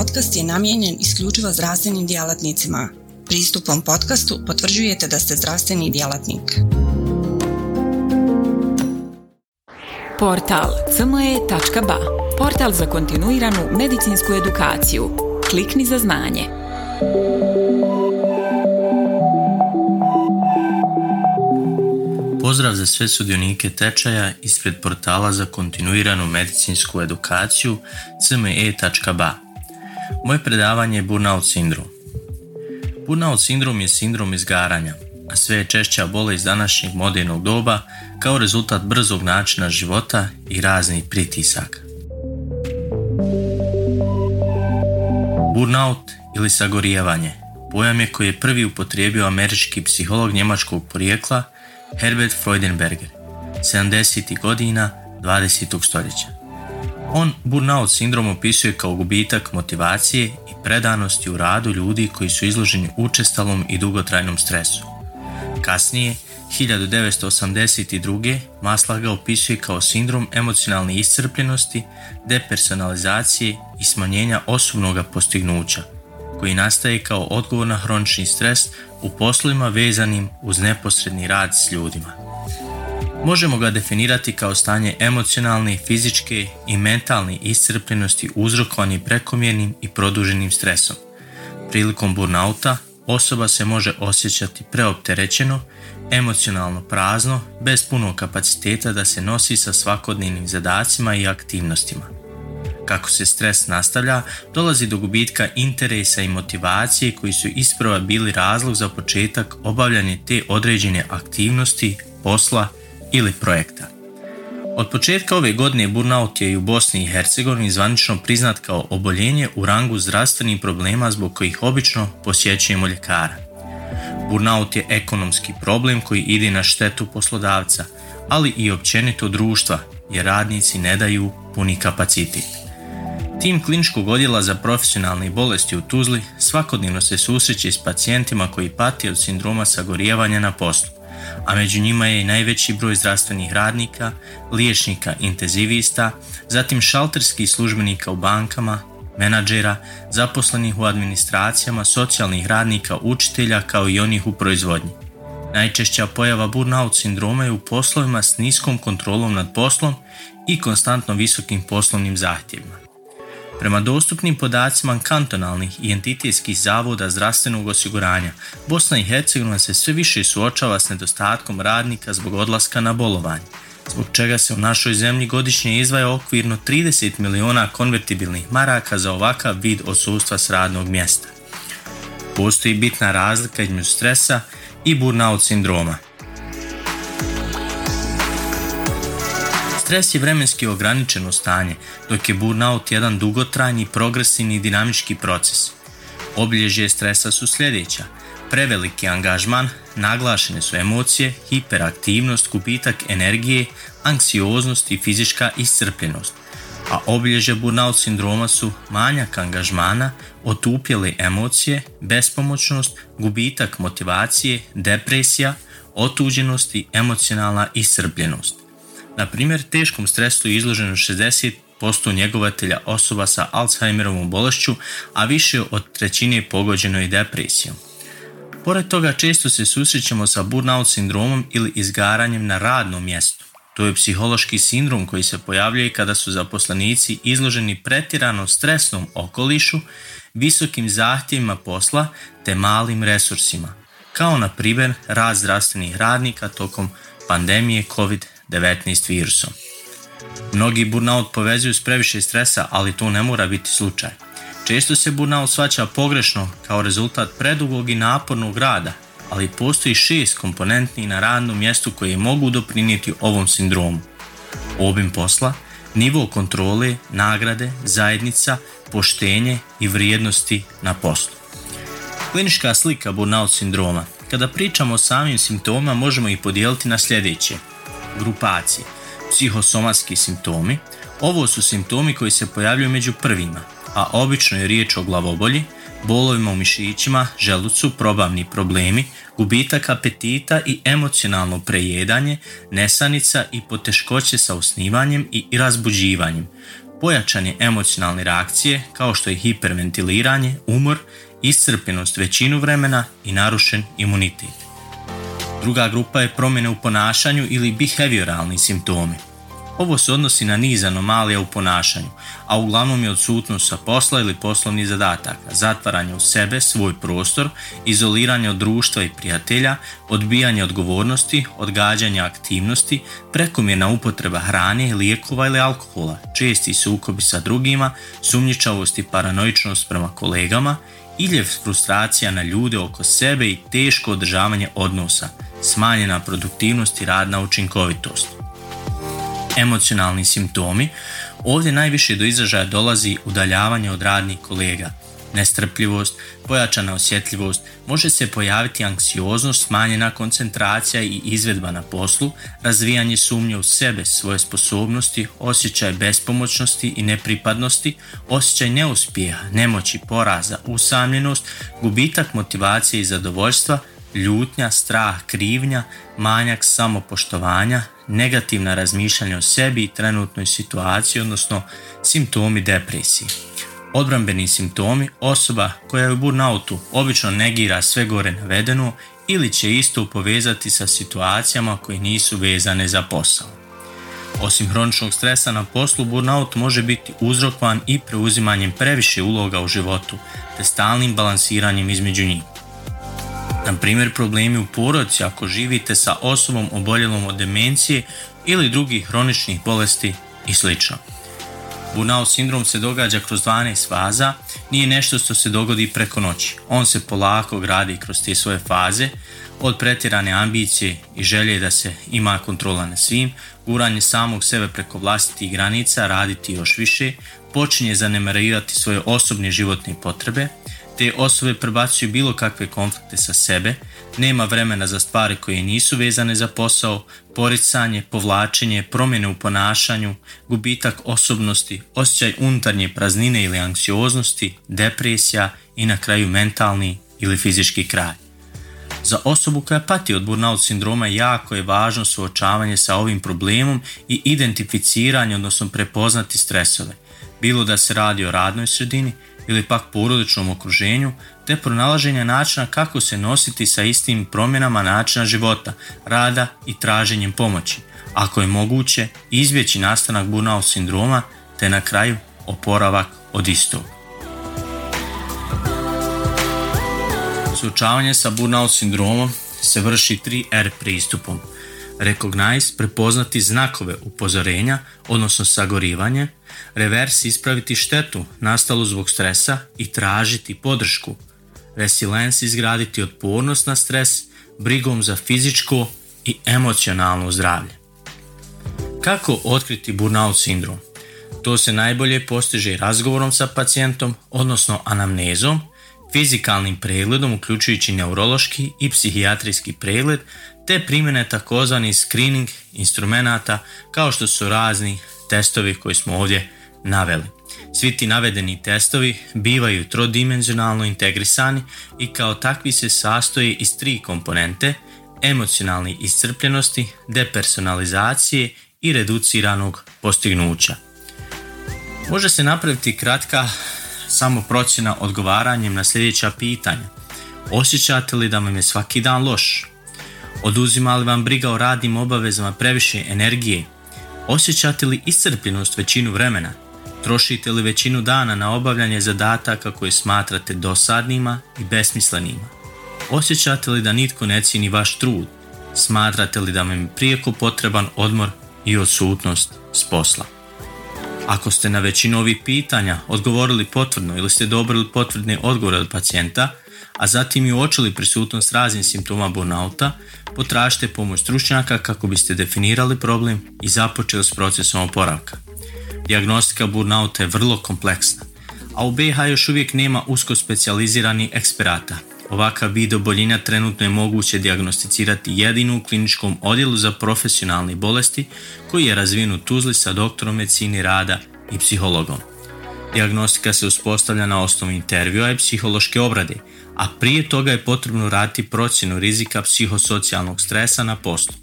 podcast je namijenjen isključivo zdravstvenim djelatnicima. Pristupom podcastu potvrđujete da ste zdravstveni djelatnik. Portal cme.ba Portal za kontinuiranu medicinsku edukaciju. Klikni za znanje. Pozdrav za sve sudionike tečaja ispred portala za kontinuiranu medicinsku edukaciju cme.ba. Moje predavanje je Burnout sindrom. Burnout sindrom je sindrom izgaranja, a sve je češća bole iz današnjeg modernog doba kao rezultat brzog načina života i raznih pritisaka. Burnout ili sagorijevanje pojam je koji je prvi upotrijebio američki psiholog njemačkog porijekla Herbert Freudenberger, 70. godina 20. stoljeća. On burnout sindrom opisuje kao gubitak motivacije i predanosti u radu ljudi koji su izloženi učestalom i dugotrajnom stresu. Kasnije, 1982. Masla ga opisuje kao sindrom emocionalne iscrpljenosti, depersonalizacije i smanjenja osobnog postignuća, koji nastaje kao odgovor na hronični stres u poslovima vezanim uz neposredni rad s ljudima. Možemo ga definirati kao stanje emocionalne, fizičke i mentalne iscrpljenosti uzrokovani prekomjernim i produženim stresom. Prilikom burnauta osoba se može osjećati preopterećeno, emocionalno prazno, bez punog kapaciteta da se nosi sa svakodnevnim zadacima i aktivnostima. Kako se stres nastavlja, dolazi do gubitka interesa i motivacije koji su isprava bili razlog za početak obavljanja te određene aktivnosti, posla ili projekta. Od početka ove godine burnout je i u Bosni i Hercegovini zvanično priznat kao oboljenje u rangu zdravstvenih problema zbog kojih obično posjećujemo ljekara. Burnout je ekonomski problem koji ide na štetu poslodavca, ali i općenito društva jer radnici ne daju puni kapacitet. Tim kliničkog odjela za profesionalne bolesti u Tuzli svakodnevno se susreće s pacijentima koji pati od sindroma sagorijevanja na poslu, a među njima je i najveći broj zdravstvenih radnika, liječnika intenzivista, zatim šalterskih službenika u bankama, menadžera, zaposlenih u administracijama, socijalnih radnika, učitelja kao i onih u proizvodnji. Najčešća pojava burnout sindroma je u poslovima s niskom kontrolom nad poslom i konstantno visokim poslovnim zahtjevima. Prema dostupnim podacima kantonalnih i entitetskih zavoda zdravstvenog osiguranja, Bosna i Hercegovina se sve više suočava s nedostatkom radnika zbog odlaska na bolovanje, zbog čega se u našoj zemlji godišnje izvaja okvirno 30 miliona konvertibilnih maraka za ovakav vid odsustva s radnog mjesta. Postoji bitna razlika između stresa i burnout sindroma – Stres je vremenski ograničeno stanje, dok je burnout jedan dugotrajni, progresivni i dinamički proces. Obilježje stresa su sljedeća. Preveliki angažman, naglašene su emocije, hiperaktivnost, gubitak energije, anksioznost i fizička iscrpljenost. A obilježje burnout sindroma su manjak angažmana, otupjele emocije, bespomoćnost, gubitak motivacije, depresija, otuđenost i emocionalna iscrpljenost. Na primjer, teškom stresu je izloženo 60% njegovatelja osoba sa Alzheimerovom bolešću, a više od trećine pogođeno i depresijom. Pored toga često se susrećemo sa burnout sindromom ili izgaranjem na radnom mjestu. To je psihološki sindrom koji se pojavljuje kada su zaposlenici izloženi pretirano stresnom okolišu, visokim zahtjevima posla te malim resursima, kao na primjer rad zdravstvenih radnika tokom pandemije COVID-19. 19 virusom. Mnogi burnout povezuju s previše stresa, ali to ne mora biti slučaj. Često se burnout svaća pogrešno kao rezultat predugog i napornog rada, ali postoji šest komponentni na radnom mjestu koje mogu doprinijeti ovom sindromu. Obim posla, nivo kontrole, nagrade, zajednica, poštenje i vrijednosti na poslu. Klinička slika burnout sindroma. Kada pričamo o samim simptomima možemo ih podijeliti na sljedeće – grupacije. Psihosomatski simptomi. Ovo su simptomi koji se pojavljuju među prvima, a obično je riječ o glavobolji, bolovima u mišićima, želucu, probavni problemi, gubitak apetita i emocionalno prejedanje, nesanica i poteškoće sa osnivanjem i razbuđivanjem. pojačanje emocionalne reakcije kao što je hiperventiliranje, umor, iscrpljenost većinu vremena i narušen imunitet. Druga grupa je promjene u ponašanju ili behavioralni simptomi. Ovo se odnosi na niz anomalija u ponašanju, a uglavnom je odsutnost sa posla ili poslovnih zadataka, zatvaranje u sebe, svoj prostor, izoliranje od društva i prijatelja, odbijanje odgovornosti, odgađanje aktivnosti, prekomjerna upotreba hrane, lijekova ili alkohola, česti sukobi sa drugima, sumnjičavost i paranoičnost prema kolegama, iljev frustracija na ljude oko sebe i teško održavanje odnosa, smanjena produktivnost i radna učinkovitost. Emocionalni simptomi ovdje najviše do izražaja dolazi udaljavanje od radnih kolega, nestrpljivost, pojačana osjetljivost, može se pojaviti anksioznost, smanjena koncentracija i izvedba na poslu, razvijanje sumnje u sebe, svoje sposobnosti, osjećaj bespomoćnosti i nepripadnosti, osjećaj neuspjeha, nemoći, poraza, usamljenost, gubitak motivacije i zadovoljstva, ljutnja, strah, krivnja, manjak samopoštovanja, negativna razmišljanja o sebi i trenutnoj situaciji, odnosno simptomi depresije. Odbrambeni simptomi osoba koja je u burnoutu obično negira sve gore navedeno ili će isto povezati sa situacijama koje nisu vezane za posao. Osim hroničnog stresa na poslu, burnout može biti uzrokovan i preuzimanjem previše uloga u životu, te stalnim balansiranjem između njih. Na primjer, problemi u porodici ako živite sa osobom oboljelom od demencije ili drugih hroničnih bolesti i sl. Burnout sindrom se događa kroz 12 faza, nije nešto što se dogodi preko noći. On se polako gradi kroz te svoje faze, od pretjerane ambicije i želje da se ima kontrola na svim, guranje samog sebe preko vlastitih granica, raditi još više, počinje zanemarivati svoje osobne životne potrebe, te osobe prebacuju bilo kakve konflikte sa sebe, nema vremena za stvari koje nisu vezane za posao, poricanje, povlačenje, promjene u ponašanju, gubitak osobnosti, osjećaj unutarnje praznine ili anksioznosti, depresija i na kraju mentalni ili fizički kraj. Za osobu koja pati od burnout sindroma jako je važno suočavanje sa ovim problemom i identificiranje, odnosno prepoznati stresove, bilo da se radi o radnoj sredini, ili pak porodičnom okruženju, te pronalaženja načina kako se nositi sa istim promjenama načina života, rada i traženjem pomoći. Ako je moguće, izbjeći nastanak burnout sindroma, te na kraju oporavak od istog. Suočavanje sa burnout sindromom se vrši 3R pristupom. Recognize, prepoznati znakove upozorenja, odnosno sagorivanje, reverse ispraviti štetu nastalu zbog stresa i tražiti podršku, resilience izgraditi otpornost na stres, brigom za fizičko i emocionalno zdravlje. Kako otkriti burnout sindrom? To se najbolje postiže razgovorom sa pacijentom, odnosno anamnezom, fizikalnim pregledom uključujući neurološki i psihijatrijski pregled, te primjene takozvani screening instrumenata kao što su razni testovi koji smo ovdje naveli. Svi ti navedeni testovi bivaju trodimenzionalno integrisani i kao takvi se sastoji iz tri komponente emocionalne iscrpljenosti, depersonalizacije i reduciranog postignuća. Može se napraviti kratka samo procjena odgovaranjem na sljedeća pitanja. Osjećate li da vam je svaki dan loš? Oduzima li vam briga o radnim obavezama previše energije? Osjećate li iscrpljenost većinu vremena? Trošite li većinu dana na obavljanje zadataka koje smatrate dosadnima i besmislenima? Osjećate li da nitko ne cijeni vaš trud? Smatrate li da vam je prijeko potreban odmor i odsutnost s posla? Ako ste na većinu ovih pitanja odgovorili potvrdno ili ste dobili potvrdne odgovore od pacijenta, a zatim i uočili prisutnost raznih simptoma burnouta, potražite pomoć stručnjaka kako biste definirali problem i započeli s procesom oporavka. Dijagnostika burnouta je vrlo kompleksna, a u BiH još uvijek nema usko specijaliziranih eksperata. Ovakav vid oboljenja trenutno je moguće dijagnosticirati jedinu u kliničkom odjelu za profesionalne bolesti koji je razvijen u Tuzli sa doktorom medicini rada i psihologom. Dijagnostika se uspostavlja na osnovu intervjua i psihološke obrade, a prije toga je potrebno raditi procjenu rizika psihosocijalnog stresa na poslu.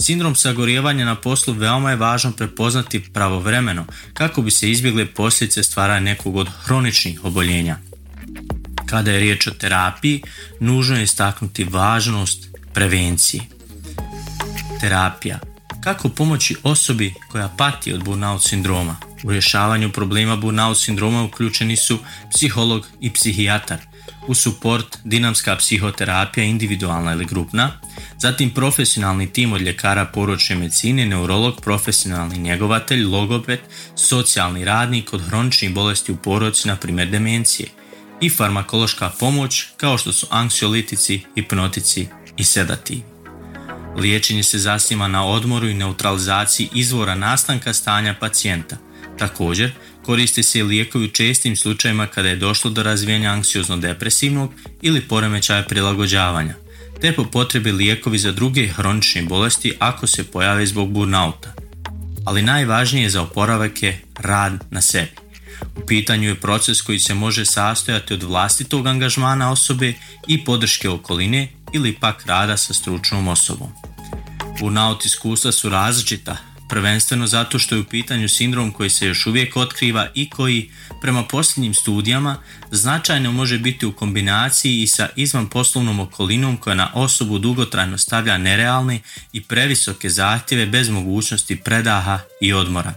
Sindrom sagorijevanja na poslu veoma je važno prepoznati pravovremeno kako bi se izbjegle posljedice stvaranja nekog od hroničnih oboljenja. Kada je riječ o terapiji, nužno je istaknuti važnost prevencije. Terapija. Kako pomoći osobi koja pati od burnout sindroma? U rješavanju problema burnout sindroma uključeni su psiholog i psihijatar, u suport dinamska psihoterapija individualna ili grupna, zatim profesionalni tim od ljekara poročne medicine, neurolog, profesionalni njegovatelj, logoped, socijalni radnik od hroničnih bolesti u porodci, na primjer demencije, i farmakološka pomoć kao što su anksiolitici, hipnotici i sedativi. Liječenje se zasniva na odmoru i neutralizaciji izvora nastanka stanja pacijenta. Također, koriste se i lijekovi u čestim slučajevima kada je došlo do razvijenja anksiozno-depresivnog ili poremećaja prilagođavanja, te po potrebi lijekovi za druge hronične bolesti ako se pojave zbog burnauta. Ali najvažnije za oporavak je rad na sebi. U pitanju je proces koji se može sastojati od vlastitog angažmana osobe i podrške okoline ili pak rada sa stručnom osobom. Burnout iskustva su različita, prvenstveno zato što je u pitanju sindrom koji se još uvijek otkriva i koji, prema posljednjim studijama, značajno može biti u kombinaciji i sa izvan poslovnom okolinom koja na osobu dugotrajno stavlja nerealne i previsoke zahtjeve bez mogućnosti predaha i odmora.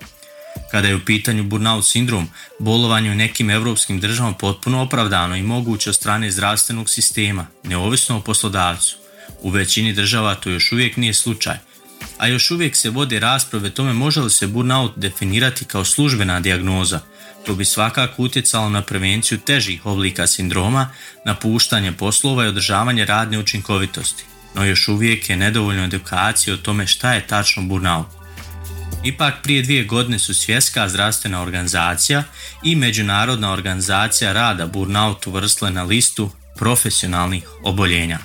Kada je u pitanju burnout sindrom, bolovanje u nekim europskim državama potpuno opravdano i moguće od strane zdravstvenog sistema, neovisno o poslodavcu. U većini država to još uvijek nije slučaj, a još uvijek se vode rasprave tome može li se burnout definirati kao službena dijagnoza. To bi svakako utjecalo na prevenciju težih oblika sindroma, napuštanje poslova i održavanje radne učinkovitosti. No još uvijek je nedovoljno edukacije o tome šta je tačno burnout. Ipak prije dvije godine su Svjetska zdravstvena organizacija i Međunarodna organizacija rada burnout uvrstile na listu profesionalnih oboljenja.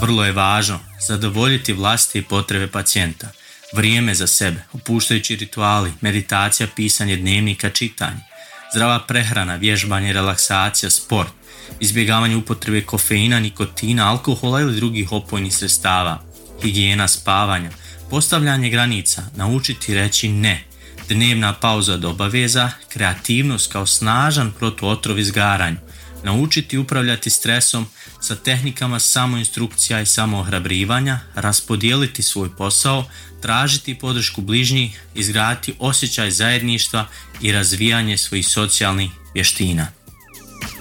Vrlo je važno zadovoljiti vlastite potrebe pacijenta, vrijeme za sebe, opuštajući rituali, meditacija, pisanje dnevnika, čitanje, zdrava prehrana, vježbanje, relaksacija, sport, izbjegavanje upotrebe kofeina, nikotina, alkohola ili drugih opojnih sredstava, higijena spavanja, postavljanje granica, naučiti reći ne, dnevna pauza od obaveza, kreativnost kao snažan protuotrov izgaranju, naučiti upravljati stresom sa tehnikama samoinstrukcija i samoohrabrivanja, raspodijeliti svoj posao, tražiti podršku bližnjih, izgraditi osjećaj zajedništva i razvijanje svojih socijalnih vještina.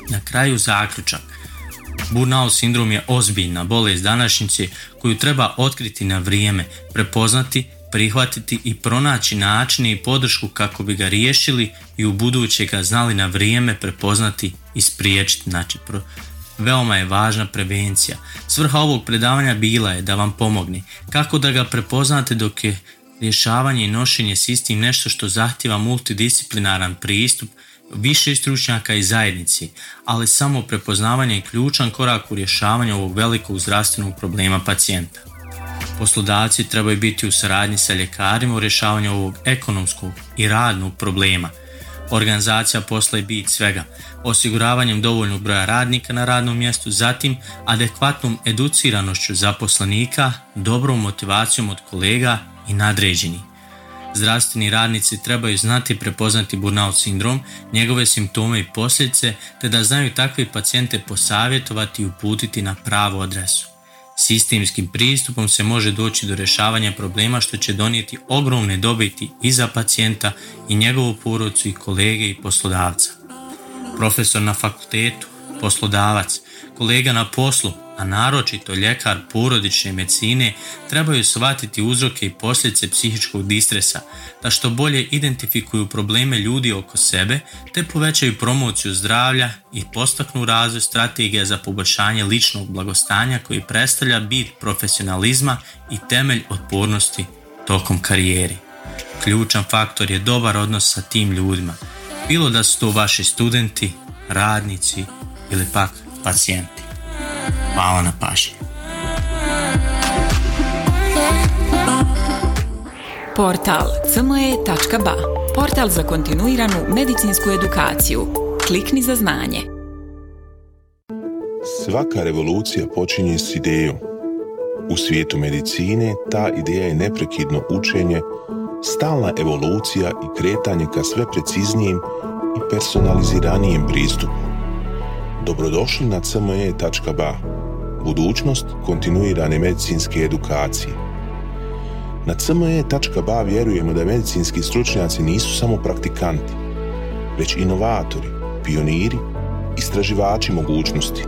Na kraju zaključak. Burnout sindrom je ozbiljna bolest današnjice koju treba otkriti na vrijeme, prepoznati prihvatiti i pronaći načine i podršku kako bi ga riješili i u buduće ga znali na vrijeme prepoznati i spriječiti. Znači, veoma je važna prevencija. Svrha ovog predavanja bila je da vam pomogne kako da ga prepoznate dok je rješavanje i nošenje s istim nešto što zahtjeva multidisciplinaran pristup više stručnjaka i zajednici, ali samo prepoznavanje je ključan korak u rješavanju ovog velikog zdravstvenog problema pacijenta. Poslodavci trebaju biti u saradnji sa ljekarima u rješavanju ovog ekonomskog i radnog problema. Organizacija posla je bit svega, osiguravanjem dovoljnog broja radnika na radnom mjestu, zatim adekvatnom educiranošću zaposlenika, dobrom motivacijom od kolega i nadređenih. Zdravstveni radnici trebaju znati prepoznati burnout sindrom, njegove simptome i posljedice, te da znaju takve pacijente posavjetovati i uputiti na pravu adresu. Sistemskim pristupom se može doći do rješavanja problema što će donijeti ogromne dobiti i za pacijenta i njegovu porodcu i kolege i poslodavca. Profesor na fakultetu, poslodavac, kolega na poslu, a naročito ljekar porodične medicine trebaju shvatiti uzroke i posljedice psihičkog distresa, da što bolje identifikuju probleme ljudi oko sebe te povećaju promociju zdravlja i postaknu razvoj strategija za poboljšanje ličnog blagostanja koji predstavlja bit profesionalizma i temelj otpornosti tokom karijeri. Ključan faktor je dobar odnos sa tim ljudima, bilo da su to vaši studenti, radnici ili pak pacijenti. Hvala na pažnji. Portal cme.ba Portal za kontinuiranu medicinsku edukaciju. Klikni za znanje. Svaka revolucija počinje s idejom. U svijetu medicine ta ideja je neprekidno učenje, stalna evolucija i kretanje ka sve preciznijim i personaliziranijem pristupu. Dobrodošli na cme.ba, budućnost kontinuirane medicinske edukacije. Na cme.ba vjerujemo da medicinski stručnjaci nisu samo praktikanti, već inovatori, pioniri, istraživači mogućnosti.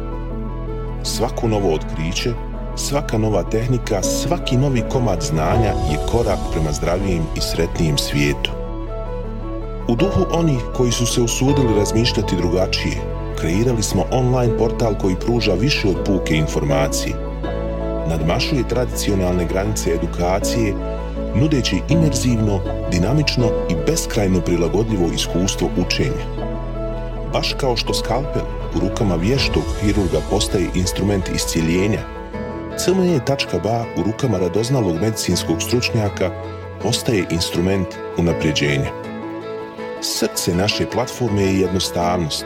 Svako novo otkriće Svaka nova tehnika, svaki novi komad znanja je korak prema zdravijem i sretnijem svijetu. U duhu onih koji su se usudili razmišljati drugačije, kreirali smo online portal koji pruža više od puke informacije. Nadmašuje tradicionalne granice edukacije, nudeći imerzivno, dinamično i beskrajno prilagodljivo iskustvo učenja. Baš kao što skalpel u rukama vještog hirurga postaje instrument iscijeljenja, CME.ba u rukama radoznalog medicinskog stručnjaka postaje instrument unapređenja. Srce naše platforme je jednostavnost.